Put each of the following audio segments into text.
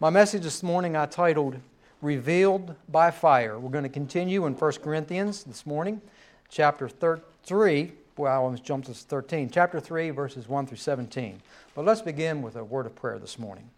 My message this morning I titled Revealed by Fire. We're going to continue in 1 Corinthians this morning, chapter 3. Well, I almost jumped to 13. Chapter 3, verses 1 through 17. But let's begin with a word of prayer this morning.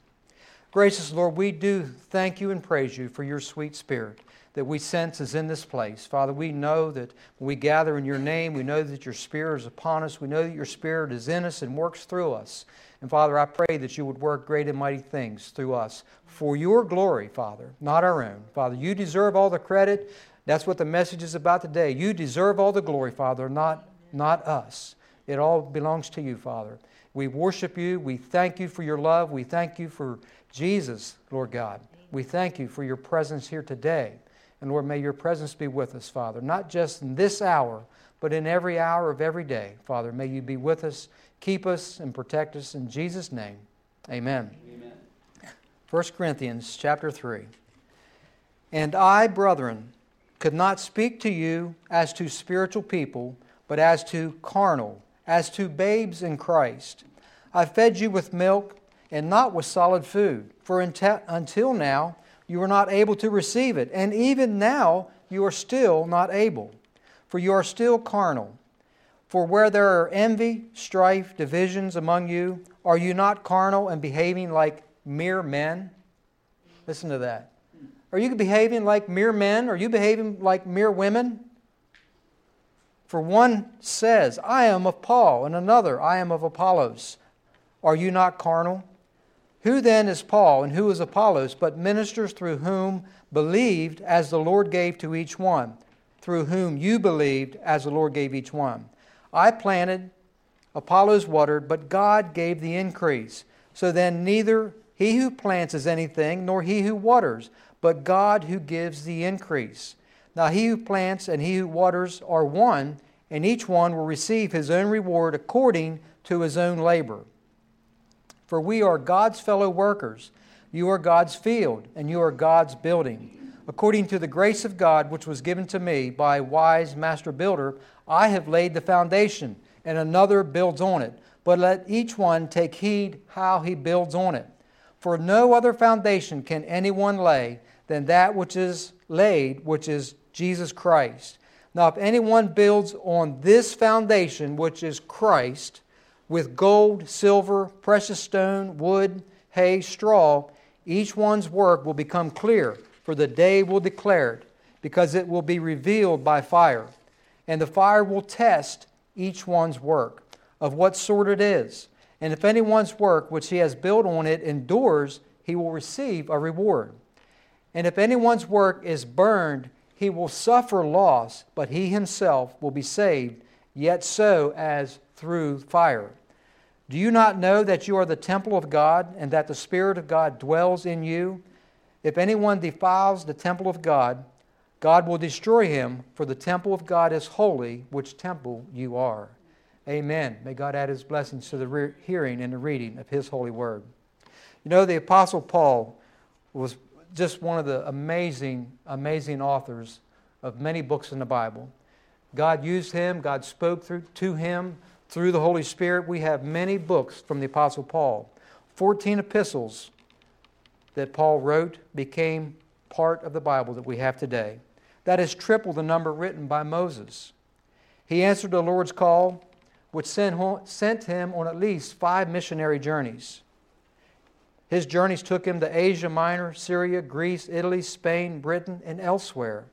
Gracious Lord, we do thank you and praise you for your sweet spirit that we sense is in this place. Father, we know that when we gather in your name, we know that your spirit is upon us. We know that your spirit is in us and works through us. And Father, I pray that you would work great and mighty things through us for your glory, Father, not our own. Father, you deserve all the credit. That's what the message is about today. You deserve all the glory, Father, not, not us. It all belongs to you, Father. We worship you. We thank you for your love. We thank you for Jesus, Lord God. We thank you for your presence here today. And Lord, may your presence be with us, Father, not just in this hour, but in every hour of every day. Father, may you be with us, keep us, and protect us. In Jesus' name, amen. amen. 1 Corinthians chapter 3. And I, brethren, could not speak to you as to spiritual people, but as to carnal, as to babes in Christ. I fed you with milk and not with solid food, for until now, you were not able to receive it. And even now, you are still not able, for you are still carnal. For where there are envy, strife, divisions among you, are you not carnal and behaving like mere men? Listen to that. Are you behaving like mere men? Are you behaving like mere women? For one says, I am of Paul, and another, I am of Apollos. Are you not carnal? Who then is Paul and who is Apollos but ministers through whom believed as the Lord gave to each one, through whom you believed as the Lord gave each one? I planted, Apollos watered, but God gave the increase. So then neither he who plants is anything, nor he who waters, but God who gives the increase. Now he who plants and he who waters are one, and each one will receive his own reward according to his own labor. For we are God's fellow workers. You are God's field, and you are God's building. According to the grace of God which was given to me by a wise master builder, I have laid the foundation, and another builds on it. But let each one take heed how he builds on it. For no other foundation can anyone lay than that which is laid, which is Jesus Christ. Now, if anyone builds on this foundation, which is Christ, with gold, silver, precious stone, wood, hay, straw, each one's work will become clear, for the day will declare it, because it will be revealed by fire. And the fire will test each one's work, of what sort it is. And if anyone's work which he has built on it endures, he will receive a reward. And if anyone's work is burned, he will suffer loss, but he himself will be saved, yet so as through fire. Do you not know that you are the temple of God and that the Spirit of God dwells in you? If anyone defiles the temple of God, God will destroy him, for the temple of God is holy, which temple you are. Amen. May God add his blessings to the re- hearing and the reading of his holy word. You know, the Apostle Paul was just one of the amazing, amazing authors of many books in the Bible. God used him, God spoke through, to him through the Holy Spirit. We have many books from the Apostle Paul. 14 epistles that Paul wrote became part of the Bible that we have today. That is triple the number written by Moses. He answered the Lord's call, which sent him on at least five missionary journeys. His journeys took him to Asia Minor, Syria, Greece, Italy, Spain, Britain, and elsewhere.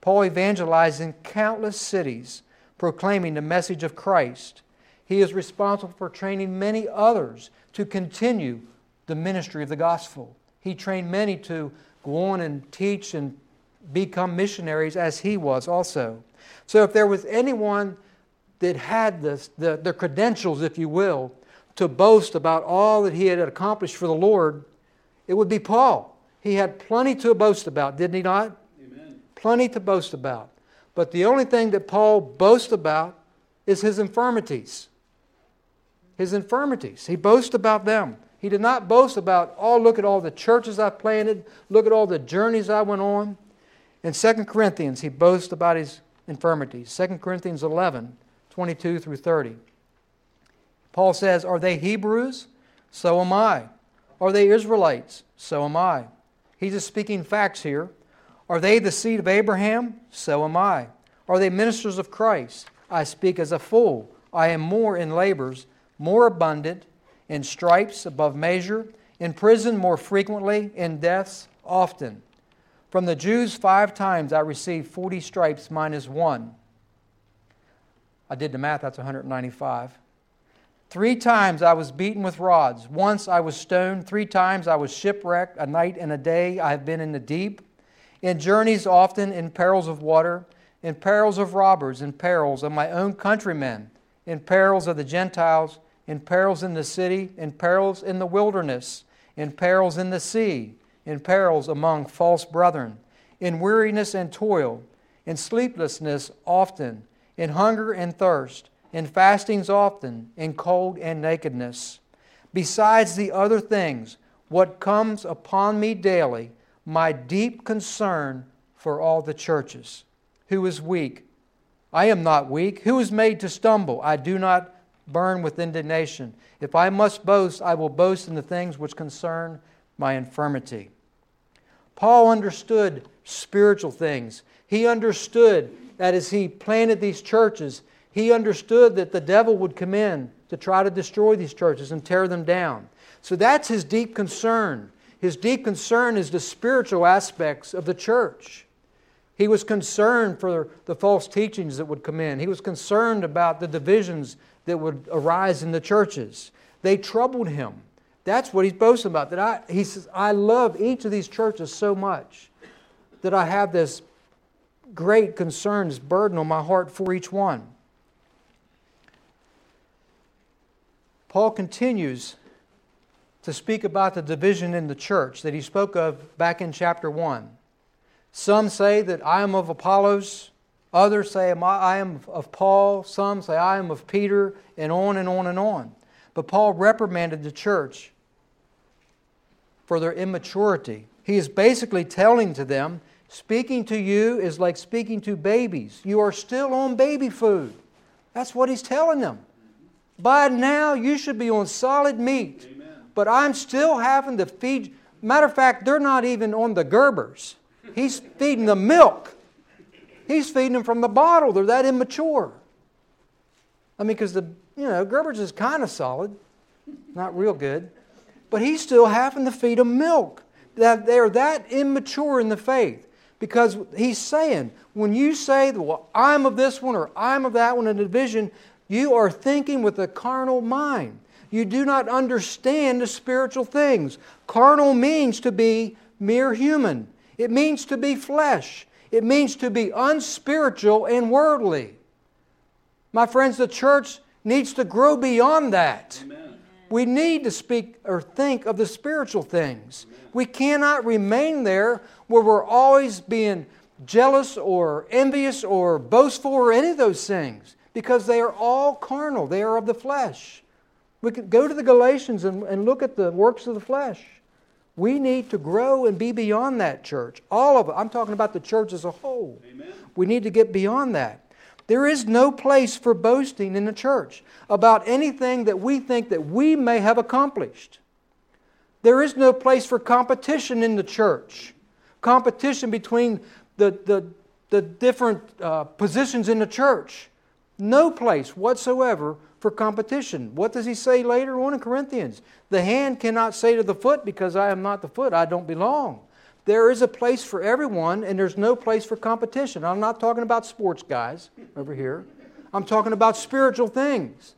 Paul evangelized in countless cities, proclaiming the message of Christ. He is responsible for training many others to continue the ministry of the gospel. He trained many to go on and teach and become missionaries as he was also. So, if there was anyone that had this, the, the credentials, if you will, to boast about all that he had accomplished for the Lord, it would be Paul. He had plenty to boast about, didn't he not? Amen. Plenty to boast about. But the only thing that Paul boasts about is his infirmities. His infirmities. He boasts about them. He did not boast about, oh, look at all the churches I planted, look at all the journeys I went on. In 2 Corinthians, he boasts about his infirmities. 2 Corinthians 11, 22 through 30. Paul says, Are they Hebrews? So am I. Are they Israelites? So am I. He's just speaking facts here. Are they the seed of Abraham? So am I. Are they ministers of Christ? I speak as a fool. I am more in labors, more abundant, in stripes above measure, in prison more frequently, in deaths often. From the Jews, five times I received 40 stripes minus one. I did the math, that's 195. Three times I was beaten with rods. Once I was stoned. Three times I was shipwrecked. A night and a day I have been in the deep. In journeys often, in perils of water, in perils of robbers, in perils of my own countrymen, in perils of the Gentiles, in perils in the city, in perils in the wilderness, in perils in the sea, in perils among false brethren, in weariness and toil, in sleeplessness often, in hunger and thirst in fastings often, in cold and nakedness. Besides the other things, what comes upon me daily, my deep concern for all the churches. Who is weak? I am not weak. Who is made to stumble? I do not burn with indignation. If I must boast, I will boast in the things which concern my infirmity. Paul understood spiritual things. He understood that as he planted these churches, he understood that the devil would come in to try to destroy these churches and tear them down. So that's his deep concern. His deep concern is the spiritual aspects of the church. He was concerned for the false teachings that would come in. He was concerned about the divisions that would arise in the churches. They troubled him. That's what he's boasting about. That I, he says, I love each of these churches so much that I have this great concern, this burden on my heart for each one. Paul continues to speak about the division in the church that he spoke of back in chapter 1. Some say that I am of Apollos, others say I am of Paul, some say I am of Peter, and on and on and on. But Paul reprimanded the church for their immaturity. He is basically telling to them, speaking to you is like speaking to babies. You are still on baby food. That's what he's telling them. By now, you should be on solid meat. Amen. But I'm still having to feed. Matter of fact, they're not even on the Gerbers. He's feeding the milk. He's feeding them from the bottle. They're that immature. I mean, because the you know Gerbers is kind of solid, not real good, but he's still having to feed them milk. That they're that immature in the faith. Because he's saying, when you say, well, I'm of this one or I'm of that one in a division, you are thinking with a carnal mind. You do not understand the spiritual things. Carnal means to be mere human, it means to be flesh, it means to be unspiritual and worldly. My friends, the church needs to grow beyond that. Amen. We need to speak or think of the spiritual things. Amen. We cannot remain there where we're always being jealous or envious or boastful or any of those things because they are all carnal, they are of the flesh. We could go to the Galatians and, and look at the works of the flesh. We need to grow and be beyond that church. All of it. I'm talking about the church as a whole. Amen. We need to get beyond that. There is no place for boasting in the church about anything that we think that we may have accomplished. There is no place for competition in the church. Competition between the, the, the different uh, positions in the church. No place whatsoever for competition. What does he say later on in Corinthians? The hand cannot say to the foot, Because I am not the foot, I don't belong. There is a place for everyone, and there's no place for competition. I'm not talking about sports guys over here, I'm talking about spiritual things.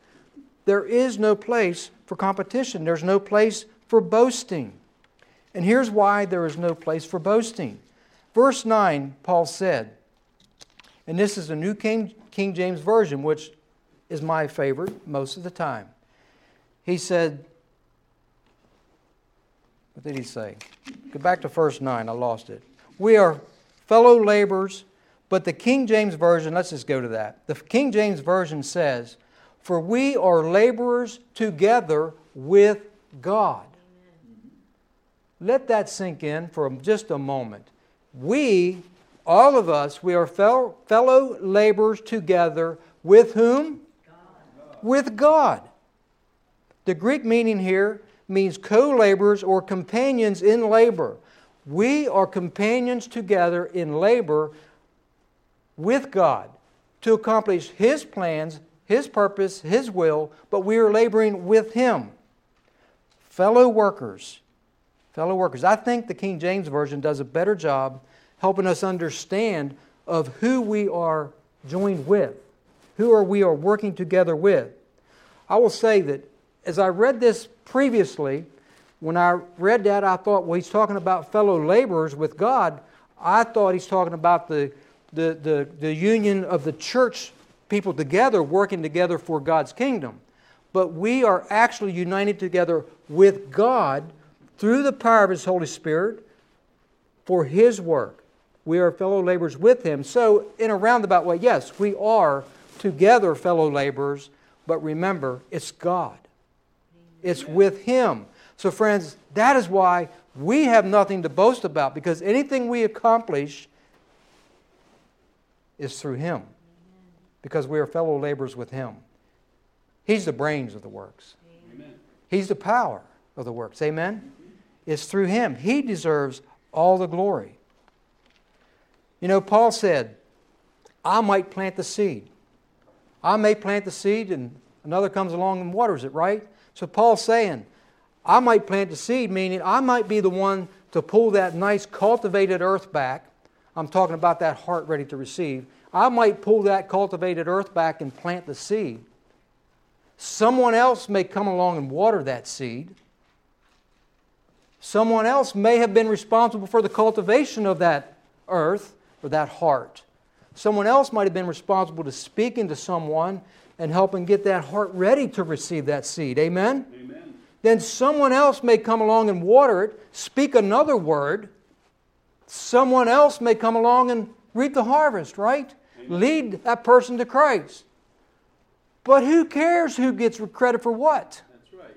There is no place for competition, there's no place for boasting. And here's why there is no place for boasting. Verse 9, Paul said, and this is the New King, King James Version, which is my favorite most of the time. He said, What did he say? Go back to verse 9. I lost it. We are fellow laborers, but the King James Version, let's just go to that. The King James Version says, For we are laborers together with God. Let that sink in for just a moment. We all of us, we are fellow, laborers together with whom? God. With God. The Greek meaning here means co laborers or companions in labor. We are companions together in labor with God to accomplish His plans, His purpose, His will, but we are laboring with Him. Fellow workers. Fellow workers. I think the King James Version does a better job helping us understand of who we are joined with, who are we are working together with. I will say that as I read this previously, when I read that, I thought, well, he's talking about fellow laborers with God. I thought he's talking about the, the, the, the union of the church people together, working together for God's kingdom. But we are actually united together with God through the power of His Holy Spirit for His work. We are fellow laborers with Him. So, in a roundabout way, yes, we are together fellow laborers, but remember, it's God. It's with Him. So, friends, that is why we have nothing to boast about because anything we accomplish is through Him because we are fellow laborers with Him. He's the brains of the works, Amen. He's the power of the works. Amen? Mm-hmm. It's through Him. He deserves all the glory. You know, Paul said, I might plant the seed. I may plant the seed and another comes along and waters it, right? So Paul's saying, I might plant the seed, meaning I might be the one to pull that nice cultivated earth back. I'm talking about that heart ready to receive. I might pull that cultivated earth back and plant the seed. Someone else may come along and water that seed. Someone else may have been responsible for the cultivation of that earth or that heart. Someone else might have been responsible to speaking to someone and helping get that heart ready to receive that seed. Amen? Amen. Then someone else may come along and water it, speak another word. Someone else may come along and reap the harvest, right? Amen. Lead that person to Christ. But who cares who gets credit for what? That's right.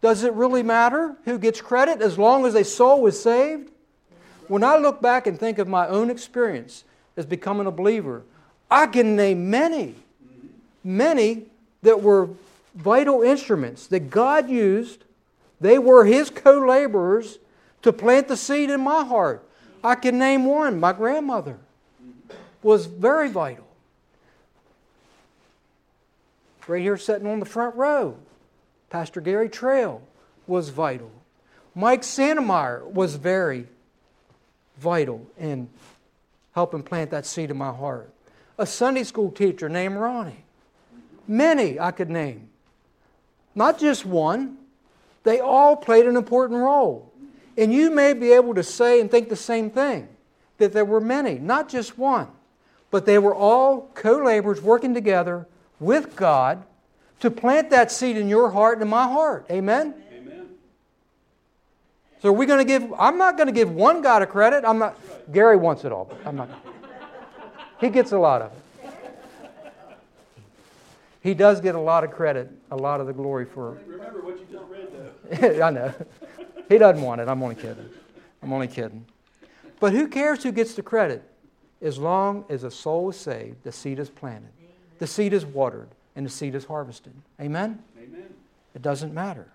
Does it really matter who gets credit as long as a soul is saved? When I look back and think of my own experience as becoming a believer, I can name many many that were vital instruments that God used. They were His co laborers to plant the seed in my heart. I can name one. My grandmother was very vital. Right here, sitting on the front row, Pastor Gary Trail was vital. Mike Santemeyer was very vital in helping plant that seed in my heart. A Sunday school teacher named Ronnie Many I could name. Not just one, they all played an important role. And you may be able to say and think the same thing that there were many, not just one, but they were all co laborers working together with God to plant that seed in your heart and in my heart. Amen? Amen. So are we going to give, I'm not going to give one God a credit. I'm not, Gary wants it all, but I'm not. He gets a lot of it. He does get a lot of credit, a lot of the glory for. Remember what you just read, though. I know. He doesn't want it. I'm only kidding. I'm only kidding. But who cares who gets the credit? As long as a soul is saved, the seed is planted, the seed is watered, and the seed is harvested. Amen? Amen. It doesn't matter.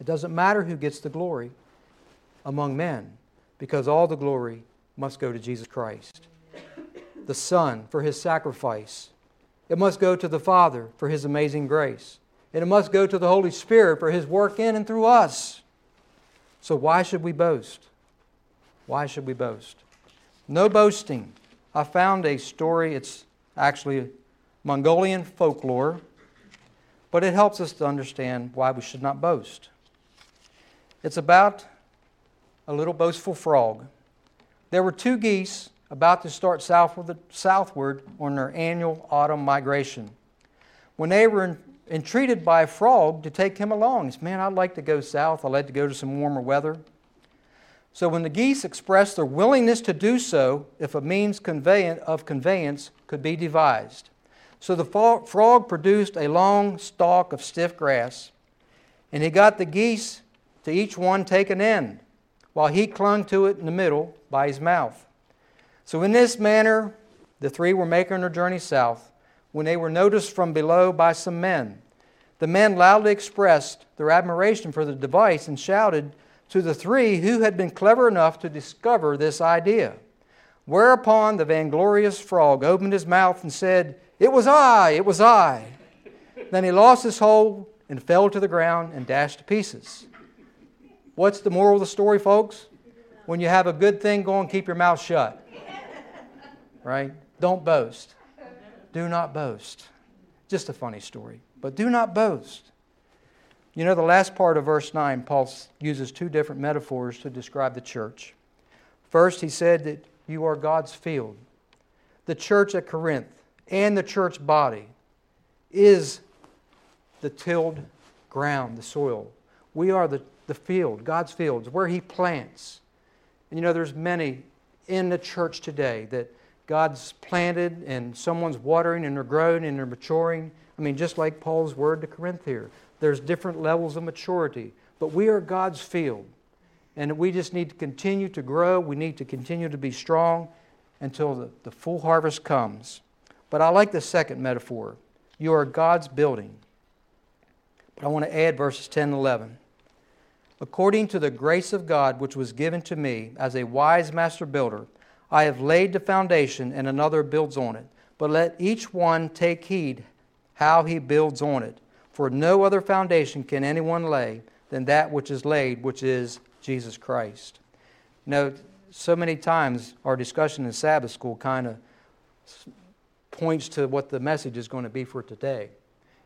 It doesn't matter who gets the glory among men, because all the glory must go to Jesus Christ, the Son, for his sacrifice it must go to the Father for His amazing grace. And it must go to the Holy Spirit for His work in and through us. So, why should we boast? Why should we boast? No boasting. I found a story, it's actually Mongolian folklore, but it helps us to understand why we should not boast. It's about a little boastful frog. There were two geese about to start southward, on their annual autumn migration. When they were entreated by a frog to take him along, he said, Man, I'd like to go south. I'd like to go to some warmer weather. So when the geese expressed their willingness to do so, if a means of conveyance could be devised. So the frog produced a long stalk of stiff grass, and he got the geese to each one take an end, while he clung to it in the middle by his mouth. So, in this manner, the three were making their journey south when they were noticed from below by some men. The men loudly expressed their admiration for the device and shouted to the three who had been clever enough to discover this idea. Whereupon the vainglorious frog opened his mouth and said, It was I, it was I. then he lost his hold and fell to the ground and dashed to pieces. What's the moral of the story, folks? When you have a good thing going, keep your mouth shut. Right? Don't boast. Do not boast. Just a funny story. But do not boast. You know, the last part of verse 9, Paul uses two different metaphors to describe the church. First, he said that you are God's field. The church at Corinth and the church body is the tilled ground, the soil. We are the, the field, God's fields, where He plants. And you know, there's many in the church today that God's planted and someone's watering and they're growing and they're maturing. I mean, just like Paul's word to Corinth here, there's different levels of maturity. But we are God's field. And we just need to continue to grow. We need to continue to be strong until the, the full harvest comes. But I like the second metaphor. You are God's building. But I want to add verses 10 and 11. According to the grace of God which was given to me as a wise master builder, I have laid the foundation, and another builds on it. But let each one take heed how he builds on it. For no other foundation can anyone lay than that which is laid, which is Jesus Christ. Know, so many times our discussion in Sabbath school kind of points to what the message is going to be for today.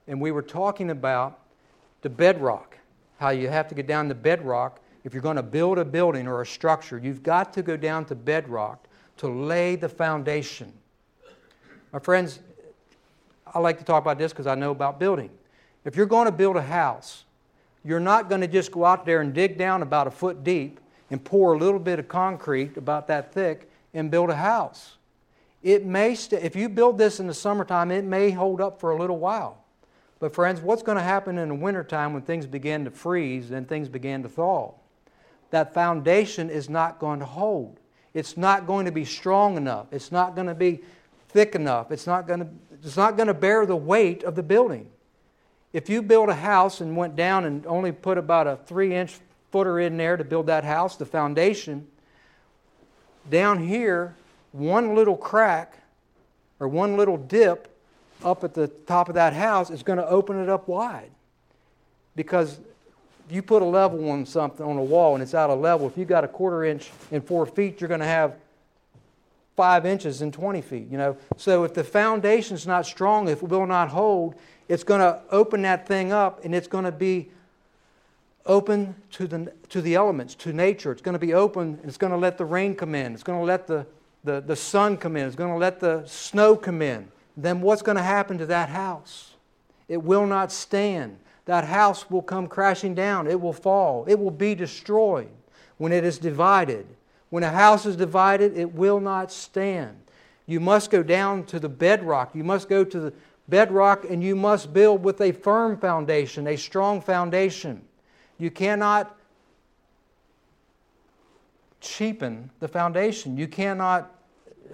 And we were talking about the bedrock, how you have to get down to bedrock. If you're going to build a building or a structure, you've got to go down to bedrock to lay the foundation. My friends, I like to talk about this because I know about building. If you're going to build a house, you're not going to just go out there and dig down about a foot deep and pour a little bit of concrete about that thick and build a house. It may st- if you build this in the summertime, it may hold up for a little while. But friends, what's going to happen in the wintertime when things begin to freeze and things begin to thaw? That foundation is not going to hold. It's not going to be strong enough. It's not going to be thick enough. It's not going to, it's not going to bear the weight of the building. If you build a house and went down and only put about a three inch footer in there to build that house, the foundation, down here, one little crack or one little dip up at the top of that house is going to open it up wide. Because you put a level on something on a wall and it's out of level, if you got a quarter inch in four feet, you're going to have five inches in 20 feet. You know, so if the foundation's not strong, if it will not hold, it's going to open that thing up and it's going to be open to the, to the elements, to nature. It's going to be open. It's going to let the rain come in. It's going to let the, the, the sun come in. It's going to let the snow come in. Then what's going to happen to that house? It will not stand. That house will come crashing down. It will fall. It will be destroyed when it is divided. When a house is divided, it will not stand. You must go down to the bedrock. You must go to the bedrock and you must build with a firm foundation, a strong foundation. You cannot cheapen the foundation. You cannot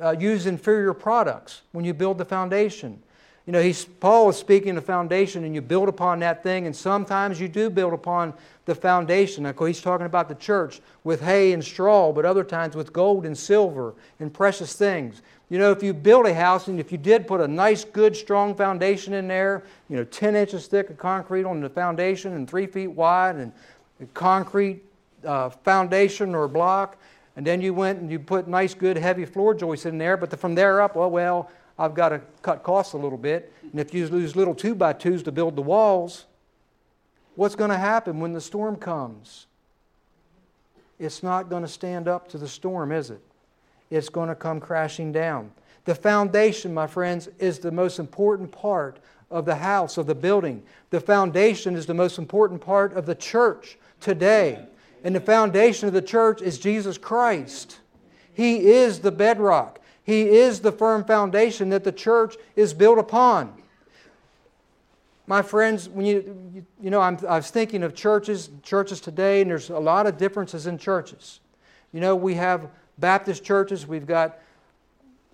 uh, use inferior products when you build the foundation. You know, he's, Paul is speaking of foundation, and you build upon that thing, and sometimes you do build upon the foundation. He's talking about the church with hay and straw, but other times with gold and silver and precious things. You know, if you build a house and if you did put a nice, good, strong foundation in there, you know, 10 inches thick of concrete on the foundation and three feet wide and concrete uh, foundation or block, and then you went and you put nice, good, heavy floor joists in there, but the, from there up, well, well, I've got to cut costs a little bit. And if you use little two by twos to build the walls, what's going to happen when the storm comes? It's not going to stand up to the storm, is it? It's going to come crashing down. The foundation, my friends, is the most important part of the house, of the building. The foundation is the most important part of the church today. And the foundation of the church is Jesus Christ. He is the bedrock. He is the firm foundation that the church is built upon. My friends, when you, you know, I'm, I was thinking of churches, churches today, and there's a lot of differences in churches. You know, we have Baptist churches, we've got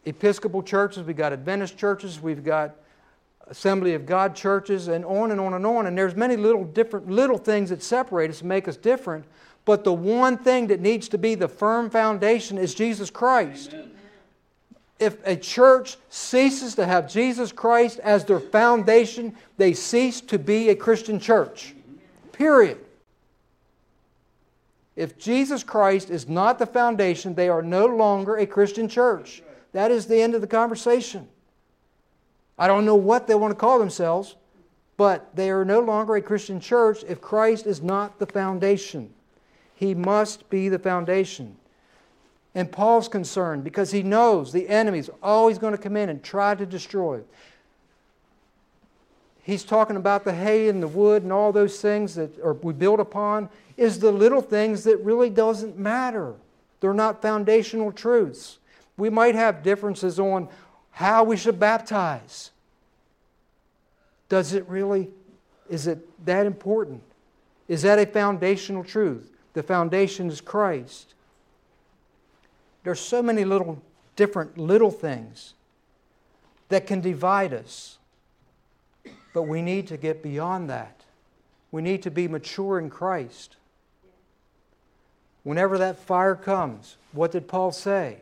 Episcopal churches, we've got Adventist churches, we've got Assembly of God churches, and on and on and on. And there's many little different little things that separate us and make us different. But the one thing that needs to be the firm foundation is Jesus Christ. Amen. If a church ceases to have Jesus Christ as their foundation, they cease to be a Christian church. Period. If Jesus Christ is not the foundation, they are no longer a Christian church. That is the end of the conversation. I don't know what they want to call themselves, but they are no longer a Christian church if Christ is not the foundation. He must be the foundation. And Paul's concerned because he knows the enemy is always going to come in and try to destroy. He's talking about the hay and the wood and all those things that are, we build upon is the little things that really doesn't matter. They're not foundational truths. We might have differences on how we should baptize. Does it really, is it that important? Is that a foundational truth? The foundation is Christ. There's so many little different little things that can divide us. But we need to get beyond that. We need to be mature in Christ. Whenever that fire comes, what did Paul say?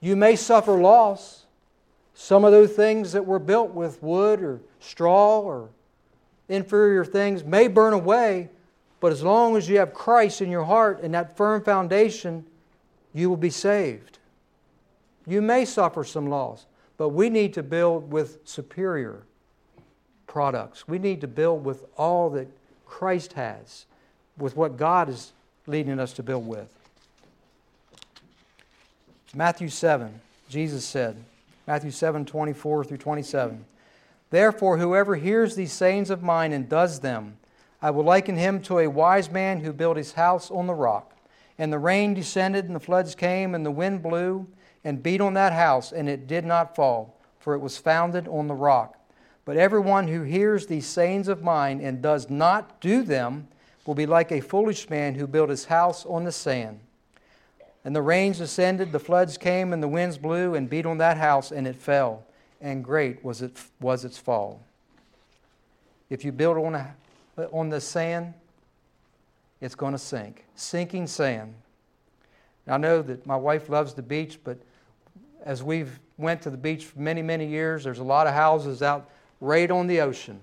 You may suffer loss. Some of those things that were built with wood or straw or inferior things may burn away, but as long as you have Christ in your heart and that firm foundation, you will be saved. You may suffer some loss, but we need to build with superior products. We need to build with all that Christ has, with what God is leading us to build with. Matthew 7, Jesus said, Matthew 7 24 through 27. Therefore, whoever hears these sayings of mine and does them, I will liken him to a wise man who built his house on the rock. And the rain descended, and the floods came, and the wind blew and beat on that house, and it did not fall, for it was founded on the rock. But everyone who hears these sayings of mine and does not do them will be like a foolish man who built his house on the sand. And the rains descended, the floods came, and the winds blew and beat on that house, and it fell, and great was, it, was its fall. If you build on a on the sand, it's going to sink. Sinking sand. I know that my wife loves the beach, but as we've went to the beach for many, many years, there's a lot of houses out right on the ocean.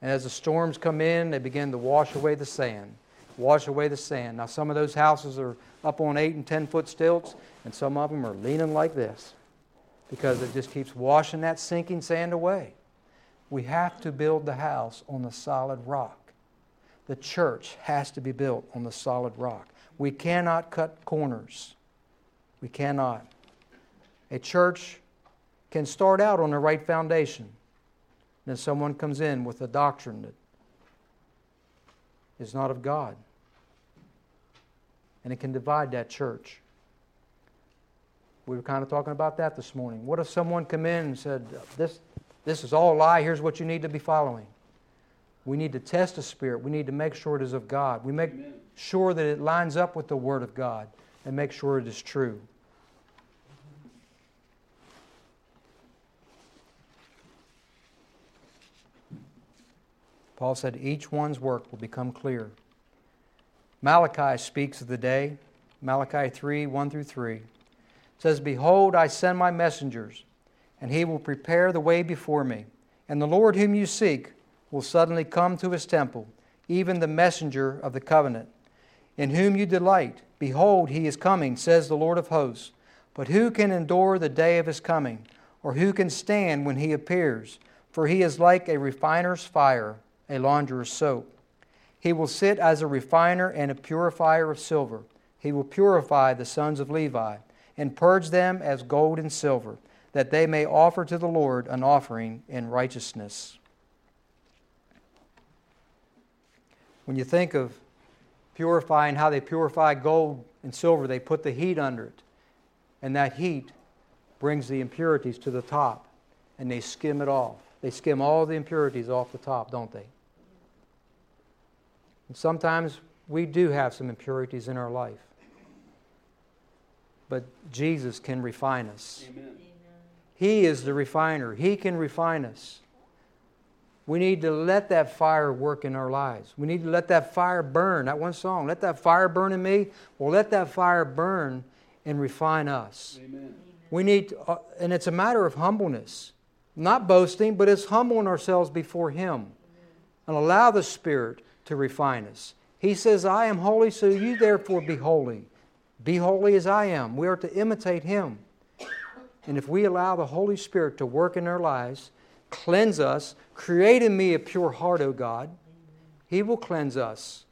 And as the storms come in, they begin to wash away the sand, wash away the sand. Now, some of those houses are up on eight and ten foot stilts, and some of them are leaning like this because it just keeps washing that sinking sand away. We have to build the house on the solid rock the church has to be built on the solid rock. We cannot cut corners. We cannot. A church can start out on the right foundation. Then someone comes in with a doctrine that is not of God. And it can divide that church. We were kind of talking about that this morning. What if someone come in and said, This, this is all a lie, here's what you need to be following? We need to test the Spirit. We need to make sure it is of God. We make Amen. sure that it lines up with the Word of God and make sure it is true. Paul said, each one's work will become clear. Malachi speaks of the day, Malachi 3 1 through 3. It says, Behold, I send my messengers, and he will prepare the way before me. And the Lord whom you seek will suddenly come to his temple, even the messenger of the covenant, in whom you delight. Behold, he is coming, says the Lord of hosts. But who can endure the day of his coming? Or who can stand when he appears? For he is like a refiner's fire, a launderer's soap. He will sit as a refiner and a purifier of silver. He will purify the sons of Levi and purge them as gold and silver, that they may offer to the Lord an offering in righteousness. When you think of purifying how they purify gold and silver, they put the heat under it. And that heat brings the impurities to the top, and they skim it off. They skim all the impurities off the top, don't they? And sometimes we do have some impurities in our life. But Jesus can refine us. Amen. He is the refiner. He can refine us. We need to let that fire work in our lives. We need to let that fire burn. That one song, let that fire burn in me. Well, let that fire burn and refine us. Amen. We need, uh, and it's a matter of humbleness, not boasting, but it's humbling ourselves before Him and allow the Spirit to refine us. He says, I am holy, so you therefore be holy. Be holy as I am. We are to imitate Him. And if we allow the Holy Spirit to work in our lives, cleanse us, create in me a pure heart, O God, He will cleanse us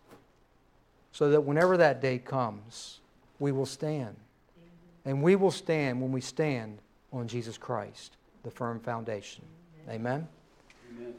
so that whenever that day comes, we will stand. And we will stand when we stand on Jesus Christ, the firm foundation. Amen? Amen.